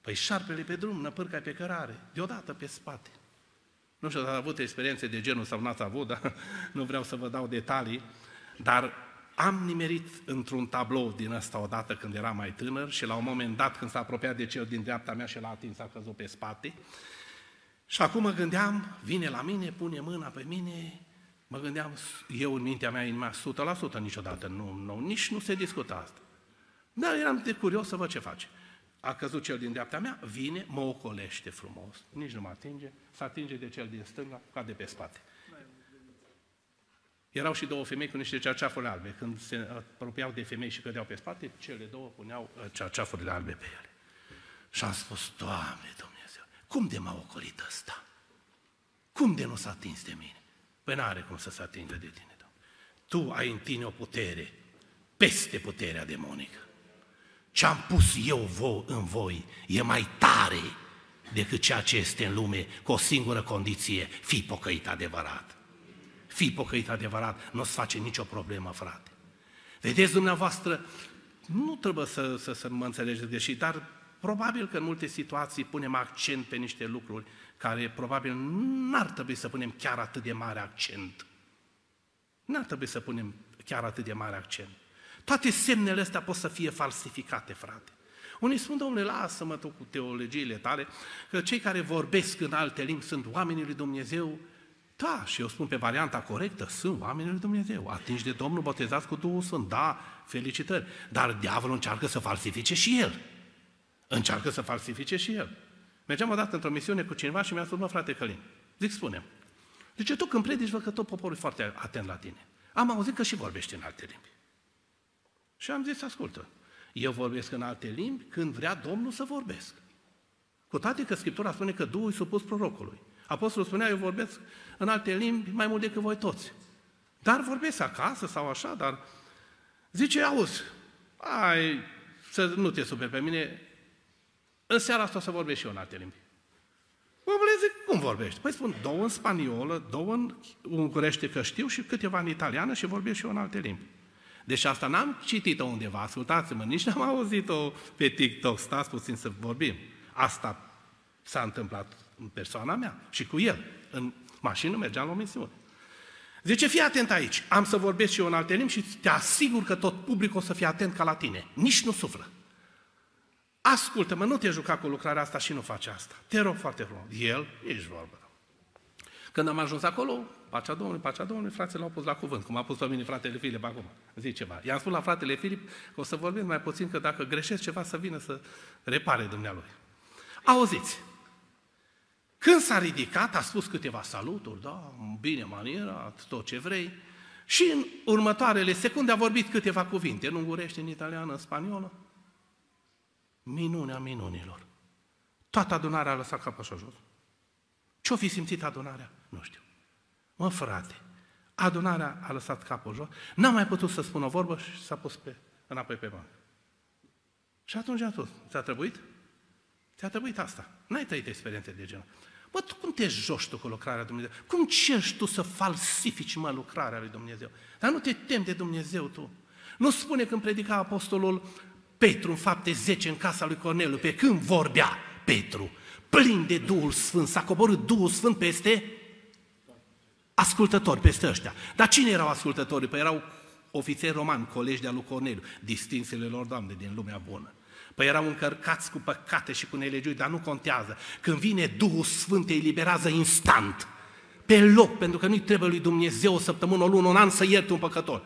Păi șarpele pe drum, năpârca pe cărare, deodată pe spate. Nu știu dacă ați avut experiențe de genul sau n-ați avut, dar nu vreau să vă dau detalii, dar am nimerit într-un tablou din ăsta odată când eram mai tânăr și la un moment dat când s-a apropiat de cel din dreapta mea și l-a atins, a căzut pe spate. Și acum mă gândeam, vine la mine, pune mâna pe mine, mă gândeam, eu în mintea mea, inima, 100% niciodată, nu, nu, nici nu se discută asta. Dar eram de curios să văd ce face. A căzut cel din dreapta mea, vine, mă ocolește frumos, nici nu mă atinge, se atinge de cel din stânga, cade pe spate. Erau și două femei cu niște cerceafuri albe. Când se apropiau de femei și cădeau pe spate, cele două puneau uh, cerceafurile albe pe ele. Și am spus, Doamne Dumnezeu, cum de m-a ocolit ăsta? Cum de nu s-a atins de mine? Păi n-are cum să se atingă de tine, Doamne. Tu ai în tine o putere peste puterea demonică. Ce am pus eu vo- în voi e mai tare decât ceea ce este în lume, cu o singură condiție, fi pocăit adevărat. Fii pocăit adevărat, nu o să face nicio problemă, frate. Vedeți dumneavoastră, nu trebuie să, să, să mă înțelegeți greșit, dar probabil că în multe situații punem accent pe niște lucruri care probabil n-ar trebui să punem chiar atât de mare accent. N-ar trebui să punem chiar atât de mare accent. Toate semnele astea pot să fie falsificate, frate. Unii spun, domnule, lasă-mă tu cu teologiile tale, că cei care vorbesc în alte limbi sunt oamenii lui Dumnezeu da, și eu spun pe varianta corectă, sunt oamenii lui Dumnezeu, atinși de Domnul, botezați cu Duhul Sfânt, da, felicitări. Dar diavolul încearcă să falsifice și el. Încearcă să falsifice și el. Mergeam odată într-o misiune cu cineva și mi-a spus, mă, frate Călin, zic, spune Zice, tu când predici, văd că tot poporul e foarte atent la tine. Am auzit că și vorbești în alte limbi. Și am zis, ascultă, eu vorbesc în alte limbi când vrea Domnul să vorbesc. Cu toate că Scriptura spune că Duhul e supus prorocului. Apostolul spunea, eu vorbesc în alte limbi mai mult decât voi toți. Dar vorbesc acasă sau așa, dar zice, auzi, ai, să nu te superi pe mine, în seara asta o să vorbesc și eu în alte limbi. Mă zic, cum vorbești? Păi spun, două în spaniolă, două în ungurește că știu și câteva în italiană și vorbesc și eu în alte limbi. Deci asta n-am citit-o undeva, ascultați-mă, nici n-am auzit-o pe TikTok, stați puțin să vorbim. Asta s-a întâmplat în persoana mea și cu el. În mașină mergeam la o misiune. Zice, fii atent aici, am să vorbesc și eu în alte limbi și te asigur că tot publicul o să fie atent ca la tine. Nici nu sufră. Ascultă-mă, nu te juca cu lucrarea asta și nu face asta. Te rog foarte frumos. El, ești vorbă. Când am ajuns acolo, pacea Domnului, pacea Domnului, frații l-au pus la cuvânt, cum a pus pe mine fratele Filip acum. Zice ceva. I-am spus la fratele Filip că o să vorbim mai puțin, că dacă greșesc ceva să vină să repare dumnealui. Auziți, când s-a ridicat, a spus câteva saluturi, da, bine maniera, tot ce vrei, și în următoarele secunde a vorbit câteva cuvinte, în ungurește, în italiană, în spaniolă. Minunea minunilor. Toată adunarea a lăsat capul așa jos. Ce-o fi simțit adunarea? Nu știu. Mă, frate, adunarea a lăsat capul jos, n-a mai putut să spună o vorbă și s-a pus pe, înapoi pe bancă. Și atunci a tot. Ți-a trebuit? Ți-a trebuit asta. N-ai trăit experiențe de genul. Bă, tu cum te joci tu cu lucrarea lui Dumnezeu? Cum cerci tu să falsifici, mă, lucrarea lui Dumnezeu? Dar nu te temi de Dumnezeu tu. Nu spune când predica apostolul Petru în fapte 10 în casa lui Corneliu, pe când vorbea Petru, plin de Duhul Sfânt, s-a coborât Duhul Sfânt peste ascultători, peste ăștia. Dar cine erau ascultătorii? Păi erau ofițeri romani, colegi de-a lui Corneliu, distinsele lor, Doamne, din lumea bună. Păi erau încărcați cu păcate și cu nelegiuni, dar nu contează. Când vine Duhul Sfânt, te eliberează instant. Pe loc, pentru că nu-i trebuie lui Dumnezeu o săptămână, o lună, un an să ierte un păcător.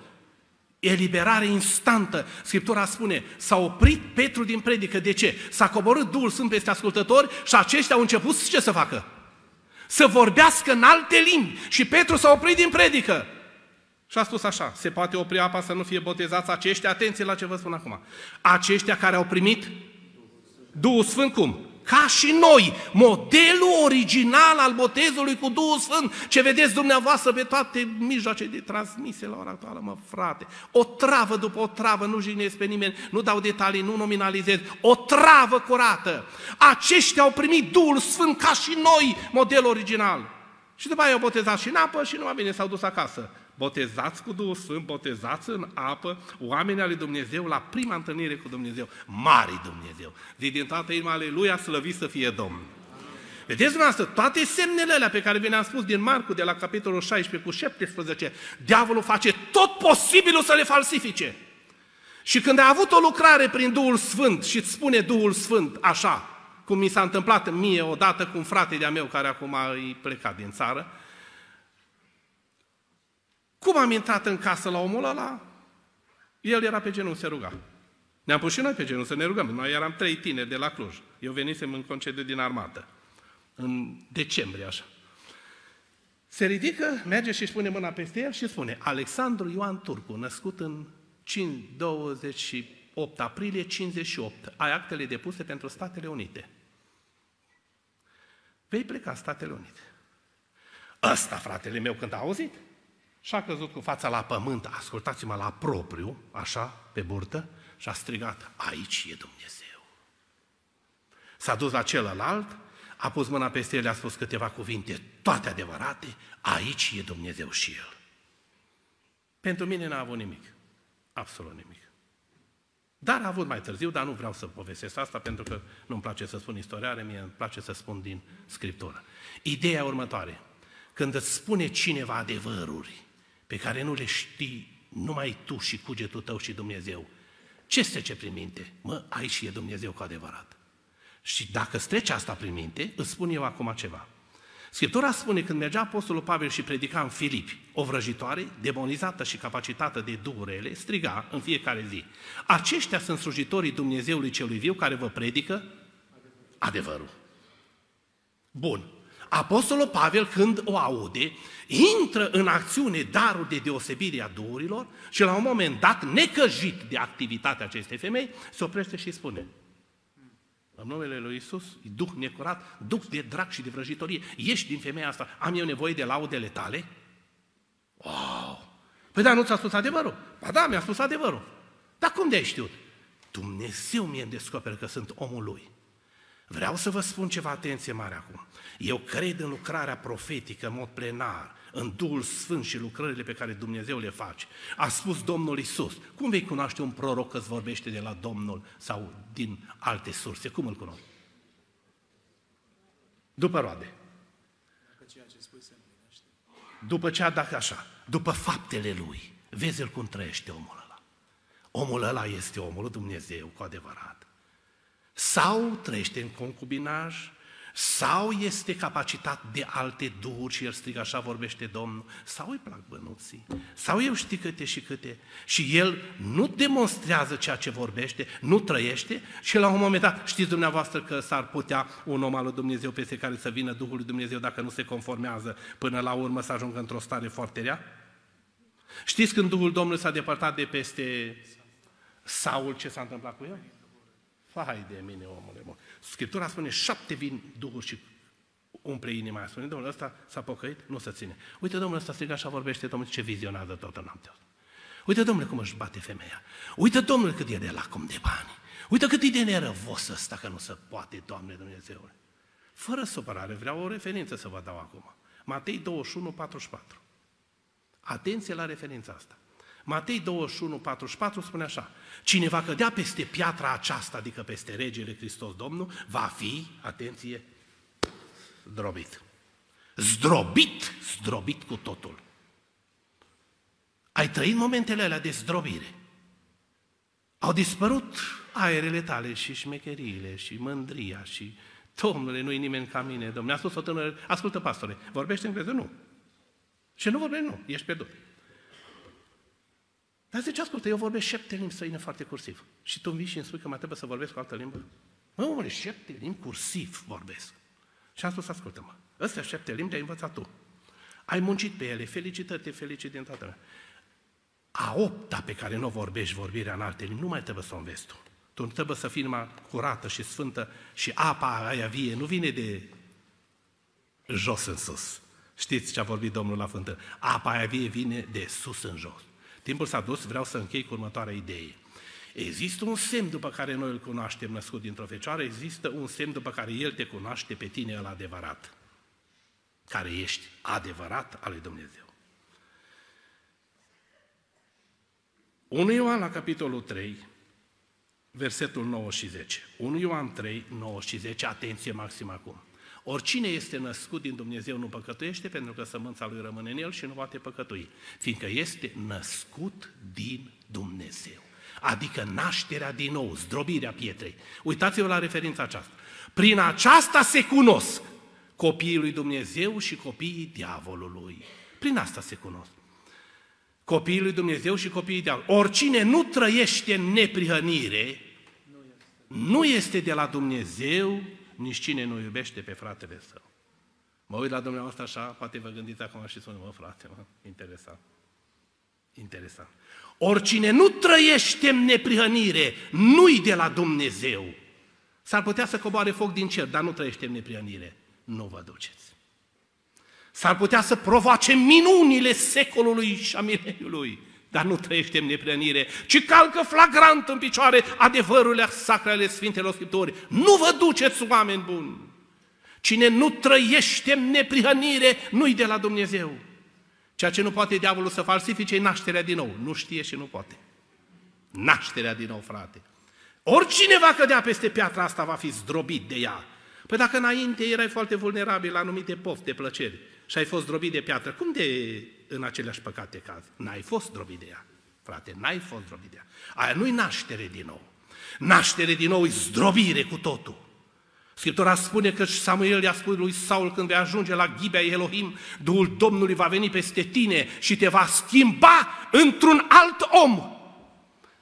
Eliberare instantă. Scriptura spune, s-a oprit Petru din predică. De ce? S-a coborât Duhul Sfânt peste ascultători și aceștia au început ce să facă? Să vorbească în alte limbi. Și Petru s-a oprit din predică. Și a spus așa, se poate opri apa să nu fie botezați aceștia, atenție la ce vă spun acum, aceștia care au primit Duhul Sfânt cum? ca și noi, modelul original al botezului cu Duhul Sfânt, ce vedeți dumneavoastră pe toate mijloace de transmisie la ora actuală, mă frate. O travă după o travă, nu jignesc pe nimeni, nu dau detalii, nu nominalizez, o travă curată. Aceștia au primit Duhul Sfânt ca și noi, modelul original. Și după aia au botezat și în apă și nu mai bine s-au dus acasă botezați cu Duhul Sfânt, botezați în apă, oamenii ale Dumnezeu la prima întâlnire cu Dumnezeu, mari Dumnezeu. Zi din toată inima, aleluia, slăvit să fie Domnul. Vedeți dumneavoastră, toate semnele alea pe care vi le-am spus din Marcu, de la capitolul 16 cu 17, diavolul face tot posibilul să le falsifice. Și când a avut o lucrare prin Duhul Sfânt și îți spune Duhul Sfânt așa, cum mi s-a întâmplat mie odată cu un frate de-a meu care acum a plecat din țară, cum am intrat în casă la omul ăla? El era pe genul, se ruga. Ne-am pus și noi pe genul să ne rugăm. Noi eram trei tineri de la Cluj. Eu venisem în concediu din armată. În decembrie, așa. Se ridică, merge și își pune mâna peste el și spune Alexandru Ioan Turcu, născut în 28 aprilie 58. Ai actele depuse pentru Statele Unite. Vei pleca Statele Unite. Ăsta, fratele meu, când a auzit, și a căzut cu fața la pământ, ascultați-mă la propriu, așa, pe burtă, și a strigat, aici e Dumnezeu. S-a dus la celălalt, a pus mâna peste el, a spus câteva cuvinte, toate adevărate, aici e Dumnezeu și el. Pentru mine n-a avut nimic, absolut nimic. Dar a avut mai târziu, dar nu vreau să povestesc asta pentru că nu-mi place să spun istoriare, mie îmi place să spun din Scriptură. Ideea următoare, când îți spune cineva adevăruri, pe care nu le știi numai tu și cugetul tău și Dumnezeu. Ce trece prin minte? Mă, aici e Dumnezeu cu adevărat. Și dacă strece asta prin minte, îți spun eu acum ceva. Scriptura spune când mergea Apostolul Pavel și predica în Filipi, o vrăjitoare, demonizată și capacitată de duhurele, striga în fiecare zi. Aceștia sunt slujitorii Dumnezeului celui viu care vă predică adevărul. Bun. Apostolul Pavel, când o aude, intră în acțiune darul de deosebire a duhurilor și la un moment dat, necăjit de activitatea acestei femei, se oprește și spune în numele lui Isus, duh necurat, duh de drag și de vrăjitorie, ieși din femeia asta, am eu nevoie de laudele tale? Wow! Păi da, nu ți-a spus adevărul? Ba da, mi-a spus adevărul. Dar cum de ai știut? Dumnezeu mi-e descoperă că sunt omul lui. Vreau să vă spun ceva atenție mare acum. Eu cred în lucrarea profetică în mod plenar, în Duhul Sfânt și lucrările pe care Dumnezeu le face. A spus Domnul Isus. Cum vei cunoaște un proroc că îți vorbește de la Domnul sau din alte surse? Cum îl cunoști? După roade. După ce a dat așa, după faptele lui, vezi-l cum trăiește omul ăla. Omul ăla este omul lui Dumnezeu cu adevărat. Sau trăiește în concubinaj, sau este capacitat de alte duhuri și el strigă așa vorbește Domnul, sau îi plac bănuții, sau eu știu câte și câte și el nu demonstrează ceea ce vorbește, nu trăiește și la un moment dat știți dumneavoastră că s-ar putea un om al lui Dumnezeu peste care să vină Duhul lui Dumnezeu dacă nu se conformează până la urmă să ajungă într-o stare foarte rea? Știți când Duhul Domnului s-a depărtat de peste Saul, ce s-a întâmplat cu el? Fai de mine, omule, mă. Scriptura spune, șapte vin duhuri și umple inima. Spune, domnul ăsta s-a pocăit, nu se ține. Uite, domnul ăsta strigă așa vorbește, domnul, ce vizionează toată noaptea. Uite, domnule, cum își bate femeia. Uite, domnule, cât e de lacom de bani. Uite cât e de nerăvos ăsta că nu se poate, Doamne Dumnezeule. Fără supărare, vreau o referință să vă dau acum. Matei 21, 44. Atenție la referința asta. Matei 21, 44 spune așa, cine va cădea peste piatra aceasta, adică peste regele Hristos Domnul, va fi, atenție, zdrobit. Zdrobit, zdrobit cu totul. Ai trăit momentele alea de zdrobire. Au dispărut aerele tale și șmecheriile și mândria și Domnule, nu-i nimeni ca mine, Domnule. A spus o tânără, ascultă pastore, vorbește engleză? Nu. Și nu vorbești? Nu, ești pierdut. Dar zice, ascultă, eu vorbesc șapte limbi străine foarte cursiv. Și tu vii și îmi spui că mai trebuie să vorbesc cu altă limbă? Mă, omule, șapte limbi cursiv vorbesc. Și am spus, ascultă-mă, ăstea șapte limbi le-ai învățat tu. Ai muncit pe ele, felicitări, te felicit din toată lumea. A opta pe care nu vorbești vorbirea în alte limbi, nu mai trebuie să o înveți tu. Tu trebuie să fii numai curată și sfântă și apa aia vie nu vine de jos în sus. Știți ce a vorbit Domnul la fântână? Apa aia vie vine de sus în jos. Timpul s-a dus, vreau să închei cu următoarea idee. Există un semn după care noi îl cunoaștem născut dintr-o fecioară, există un semn după care El te cunoaște pe tine el adevărat, care ești adevărat al lui Dumnezeu. 1 Ioan la capitolul 3, versetul 9 și 10. 1 Ioan 3, 9 și 10, atenție maximă acum. Oricine este născut din Dumnezeu nu păcătuiește, pentru că sămânța lui rămâne în el și nu poate păcătui, fiindcă este născut din Dumnezeu. Adică nașterea din nou, zdrobirea pietrei. Uitați-vă la referința aceasta. Prin aceasta se cunosc copiii lui Dumnezeu și copiii diavolului. Prin asta se cunosc. Copiii lui Dumnezeu și copiii diavolului. Oricine nu trăiește în neprihănire, nu este de la Dumnezeu, nici cine nu iubește pe fratele său. Mă uit la dumneavoastră așa, poate vă gândiți acum și spune, mă frate, mă, interesant. Interesant. Oricine nu trăiește în neprihănire, nu-i de la Dumnezeu. S-ar putea să coboare foc din cer, dar nu trăiește în neprihănire. Nu vă duceți. S-ar putea să provoace minunile secolului și a mileniului, dar nu trăiește în neprihănire, ci calcă flagrant în picioare adevărurile sacre ale Sfintelor Scripturi. Nu vă duceți, oameni buni! Cine nu trăiește în neprihănire, nu-i de la Dumnezeu. Ceea ce nu poate diavolul să falsifice e nașterea din nou. Nu știe și nu poate. Nașterea din nou, frate. Oricine va cădea peste piatra asta va fi zdrobit de ea. Păi dacă înainte erai foarte vulnerabil la anumite pofte, plăceri și ai fost zdrobit de piatră, cum de în aceleași păcate cazi? N-ai fost zdrobit de ea, frate, n-ai fost zdrobit de ea. Aia nu-i naștere din nou. Naștere din nou e zdrobire cu totul. Scriptura spune că Samuel i-a spus lui Saul când vei ajunge la ghibea Elohim, Duhul Domnului va veni peste tine și te va schimba într-un alt om.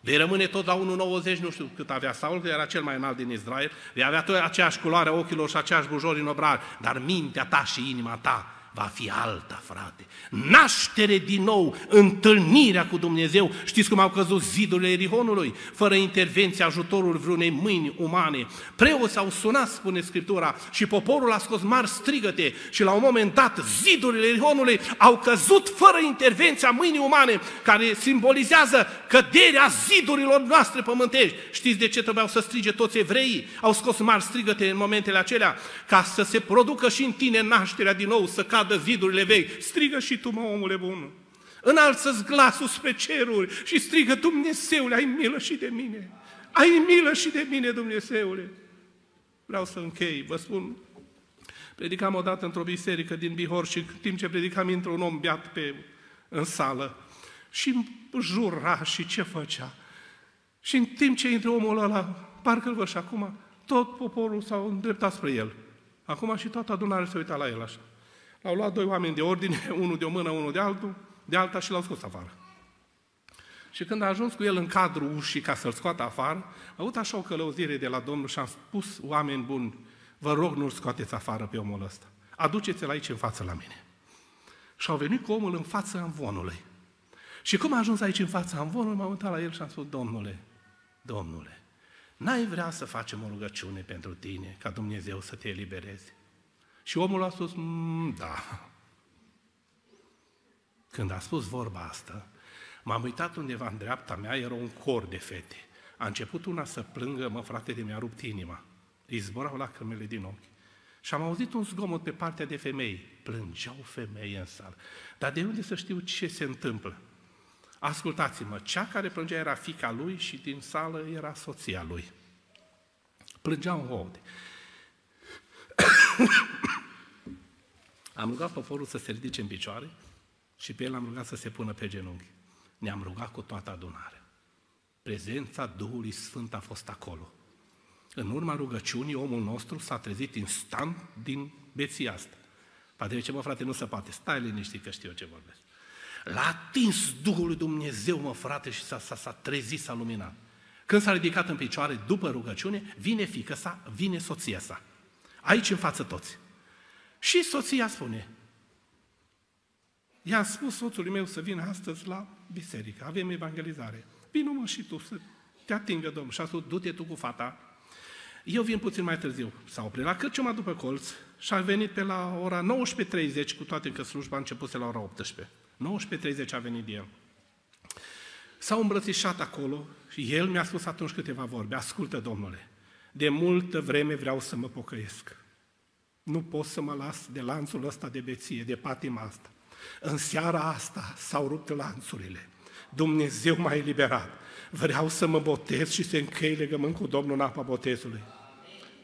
Vei rămâne tot la 1,90, nu știu cât avea Saul, că era cel mai înalt din Israel, vei avea tot aceeași culoare a ochilor și aceeași bujori în obrar, dar mintea ta și inima ta va fi alta, frate. Naștere din nou, întâlnirea cu Dumnezeu. Știți cum au căzut zidurile Erihonului? Fără intervenția ajutorul vreunei mâini umane. Preoți au sunat, spune Scriptura, și poporul a scos mari strigăte și la un moment dat zidurile Erihonului au căzut fără intervenția mâinii umane, care simbolizează căderea zidurilor noastre pământești. Știți de ce trebuiau să strige toți evreii? Au scos mari strigăte în momentele acelea, ca să se producă și în tine nașterea din nou, să cadă cadă zidurile vechi. Strigă și tu, mă, omule bun. Înalță-ți glasul spre ceruri și strigă, Dumnezeule, ai milă și de mine. Ai milă și de mine, Dumnezeule. Vreau să închei, vă spun, predicam odată într-o biserică din Bihor și în timp ce predicam intră un om beat pe, în sală și jura și ce făcea. Și în timp ce intră omul ăla, parcă-l văd și acum, tot poporul s-a îndreptat spre el. Acum și toată adunarea se uita la el așa. Au luat doi oameni de ordine, unul de o mână, unul de altul, de alta și l-au scos afară. Și când a ajuns cu el în cadrul ușii ca să-l scoată afară, a avut așa o călăuzire de la Domnul și a spus, oameni buni, vă rog nu-l scoateți afară pe omul ăsta. Aduceți-l aici în față la mine. Și au venit cu omul în fața amvonului. Și cum a ajuns aici în fața amvonului, m-am uitat la el și am spus, Domnule, Domnule, n-ai vrea să facem o rugăciune pentru tine, ca Dumnezeu să te elibereze? Și omul a spus, mm, da. Când a spus vorba asta, m-am uitat undeva în dreapta mea, era un cor de fete. A început una să plângă, mă frate, de mi-a rupt inima. Îi zborau lacrimile din ochi. Și am auzit un zgomot pe partea de femei. Plângeau femei în sală. Dar de unde să știu ce se întâmplă? Ascultați-mă, cea care plângea era fica lui și din sală era soția lui. Plângeau în hode. Am rugat poporul să se ridice în picioare și pe el am rugat să se pună pe genunchi. Ne-am rugat cu toată adunarea. Prezența Duhului Sfânt a fost acolo. În urma rugăciunii, omul nostru s-a trezit instant din beția asta. Poate ce, mă, frate, nu se poate. Stai liniștit că știu eu ce vorbesc. L-a atins Duhul lui Dumnezeu, mă, frate, și s-a, s-a, s-a trezit, s-a luminat. Când s-a ridicat în picioare, după rugăciune, vine fică sa, vine soția sa. Aici în față toți. Și soția spune, i-am spus soțului meu să vină astăzi la biserică, avem evangelizare. Vino mă și tu să te atingă Domnul. Și a spus, du-te tu cu fata. Eu vin puțin mai târziu. S-a oprit la Cârciuma după colț și a venit pe la ora 19.30, cu toate că slujba a început la ora 18. 19.30 a venit el. S-au îmbrățișat acolo și el mi-a spus atunci câteva vorbe. Ascultă, Domnule, de multă vreme vreau să mă pocăiesc. Nu pot să mă las de lanțul ăsta de beție, de patima asta. În seara asta s-au rupt lanțurile. Dumnezeu m-a eliberat. Vreau să mă botez și să închei legământ cu Domnul în apa botezului.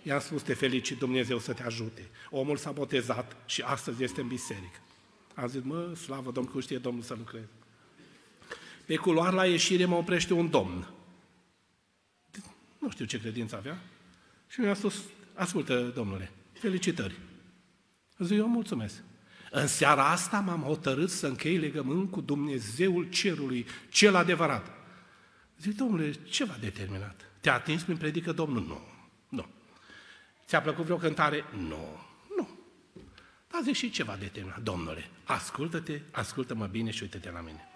I-am spus, te felicit, Dumnezeu să te ajute. Omul s-a botezat și astăzi este în biserică. Am zis, mă, slavă Domnul, cum știe Domnul să lucreze. Pe culoar la ieșire mă oprește un domn. Nu știu ce credință avea. Și mi-a spus, ascultă, domnule, felicitări. Zic, eu mulțumesc. În seara asta m-am hotărât să închei legământ cu Dumnezeul cerului, cel adevărat. Zic, domnule, ce v-a determinat? Te-a atins prin predică Domnul? Nu. Nu. Ți-a plăcut vreo cântare? Nu. Nu. Dar zic, și ce v-a determinat? Domnule, ascultă-te, ascultă-mă bine și uite-te la mine.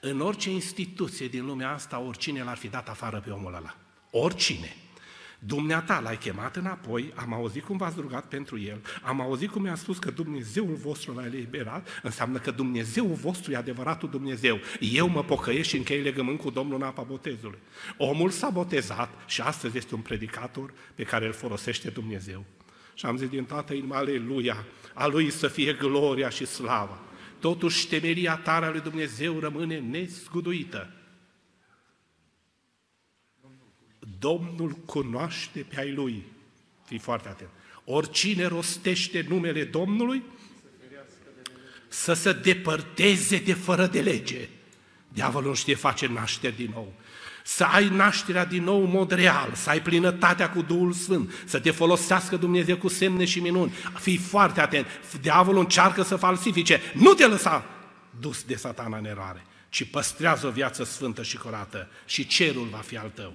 În orice instituție din lumea asta, oricine l-ar fi dat afară pe omul ăla. Oricine. Dumneata l-ai chemat înapoi, am auzit cum v-ați rugat pentru el, am auzit cum mi-a spus că Dumnezeul vostru l-a eliberat, înseamnă că Dumnezeul vostru e adevăratul Dumnezeu. Eu mă pocăiesc și închei legământ cu Domnul în apa botezului. Omul s-a botezat și astăzi este un predicator pe care îl folosește Dumnezeu. Și am zis din toată inima, aleluia, a lui să fie gloria și slava. Totuși, temeria tare a lui Dumnezeu rămâne nesguduită. Domnul cunoaște pe ai lui. Fii foarte atent. Oricine rostește numele Domnului, să se depărteze de fără de lege. Diavolul nu știe face nașteri din nou. Să ai nașterea din nou în mod real, să ai plinătatea cu Duhul Sfânt, să te folosească Dumnezeu cu semne și minuni. Fii foarte atent. Diavolul încearcă să falsifice. Nu te lăsa dus de satana în eroare, ci păstrează o viață sfântă și curată și cerul va fi al tău.